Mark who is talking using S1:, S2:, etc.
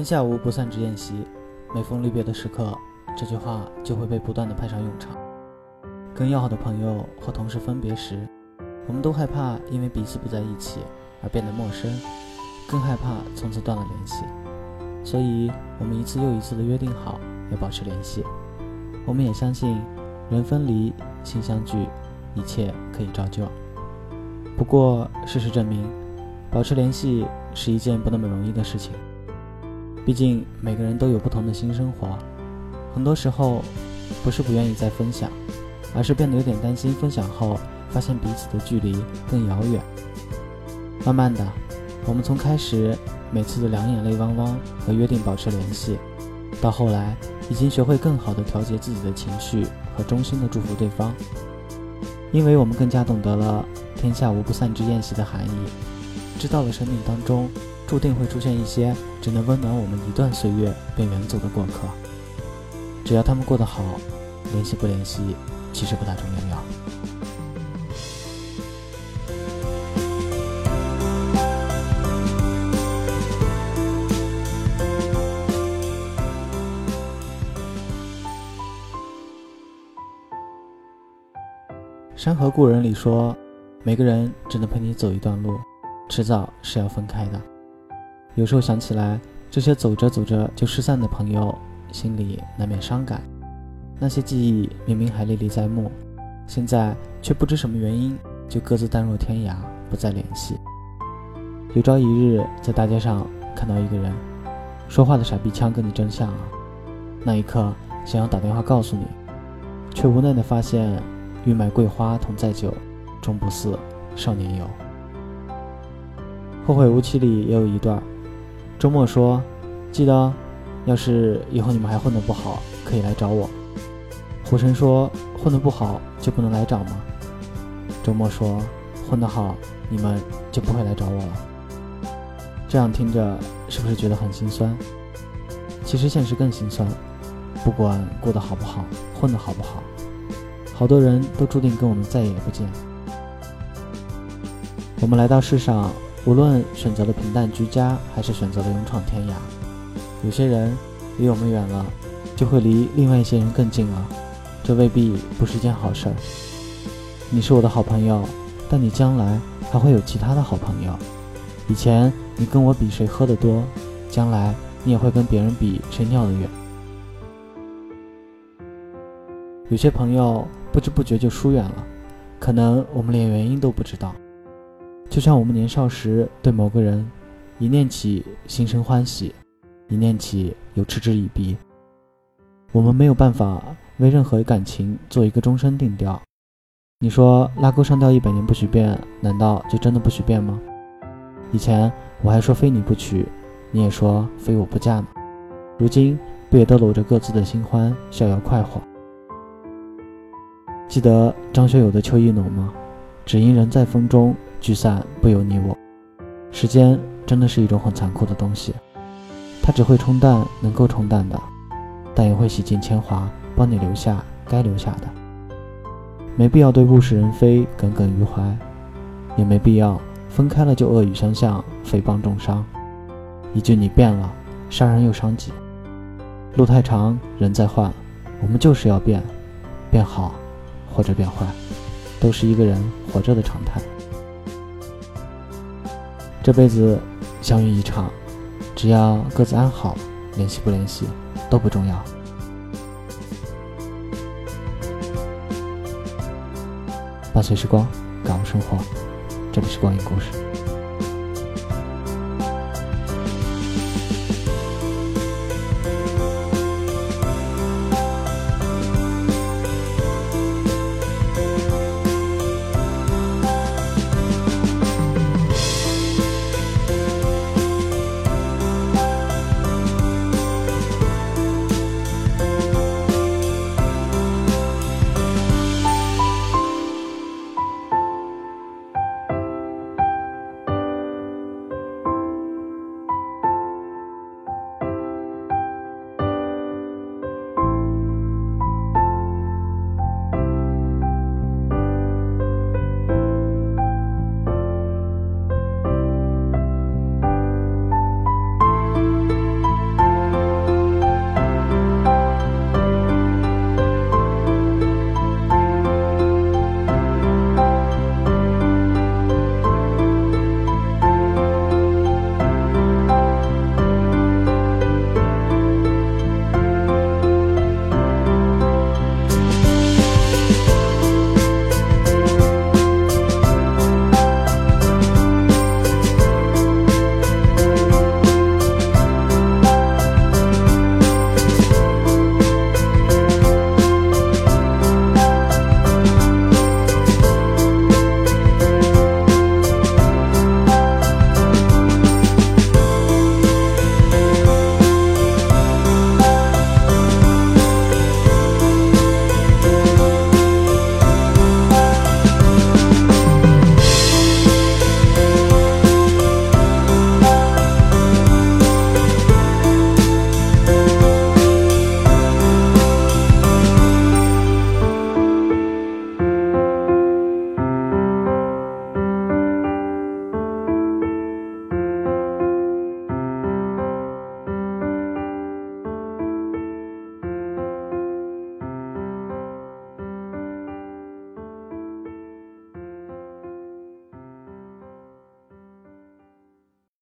S1: 天下无不散之宴席，每逢离别的时刻，这句话就会被不断的派上用场。跟要好的朋友或同事分别时，我们都害怕因为彼此不在一起而变得陌生，更害怕从此断了联系。所以，我们一次又一次的约定好要保持联系。我们也相信，人分离，心相聚，一切可以照旧。不过，事实证明，保持联系是一件不那么容易的事情。毕竟每个人都有不同的新生活，很多时候不是不愿意再分享，而是变得有点担心分享后发现彼此的距离更遥远。慢慢的，我们从开始每次的两眼泪汪汪和约定保持联系，到后来已经学会更好的调节自己的情绪和衷心的祝福对方，因为我们更加懂得了“天下无不散之宴席”的含义，知道了生命当中。注定会出现一些只能温暖我们一段岁月便远走的过客。只要他们过得好，联系不联系其实不大重要。山河故人里说，每个人只能陪你走一段路，迟早是要分开的。有时候想起来，这些走着走着就失散的朋友，心里难免伤感。那些记忆明明还历历在目，现在却不知什么原因就各自淡若天涯，不再联系。有朝一日在大街上看到一个人，说话的傻逼腔跟你真像啊！那一刻想要打电话告诉你，却无奈的发现，欲买桂花同载酒，终不似少年游。后会无期里也有一段。周末说：“记得，要是以后你们还混得不好，可以来找我。”胡晨说：“混得不好就不能来找吗？”周末说：“混得好，你们就不会来找我了。”这样听着是不是觉得很心酸？其实现实更心酸。不管过得好不好，混得好不好，好多人都注定跟我们再也不见。我们来到世上。无论选择了平淡居家，还是选择了勇闯天涯，有些人离我们远了，就会离另外一些人更近了。这未必不是件好事儿。你是我的好朋友，但你将来还会有其他的好朋友。以前你跟我比谁喝得多，将来你也会跟别人比谁尿得远。有些朋友不知不觉就疏远了，可能我们连原因都不知道。就像我们年少时对某个人，一念起心生欢喜，一念起又嗤之以鼻。我们没有办法为任何感情做一个终身定调。你说拉钩上吊一百年不许变，难道就真的不许变吗？以前我还说非你不娶，你也说非我不嫁呢。如今不也都搂着各自的新欢，逍遥快活？记得张学友的《秋意浓》吗？只因人在风中。聚散不由你我，时间真的是一种很残酷的东西，它只会冲淡能够冲淡的，但也会洗尽铅华，帮你留下该留下的。没必要对物是人非耿耿于怀，也没必要分开了就恶语相向，诽谤重伤。一句你变了，伤人又伤己。路太长，人在换，我们就是要变，变好或者变坏，都是一个人活着的常态。这辈子相遇一场，只要各自安好，联系不联系都不重要。伴随时光，感悟生活，这里是光影故事。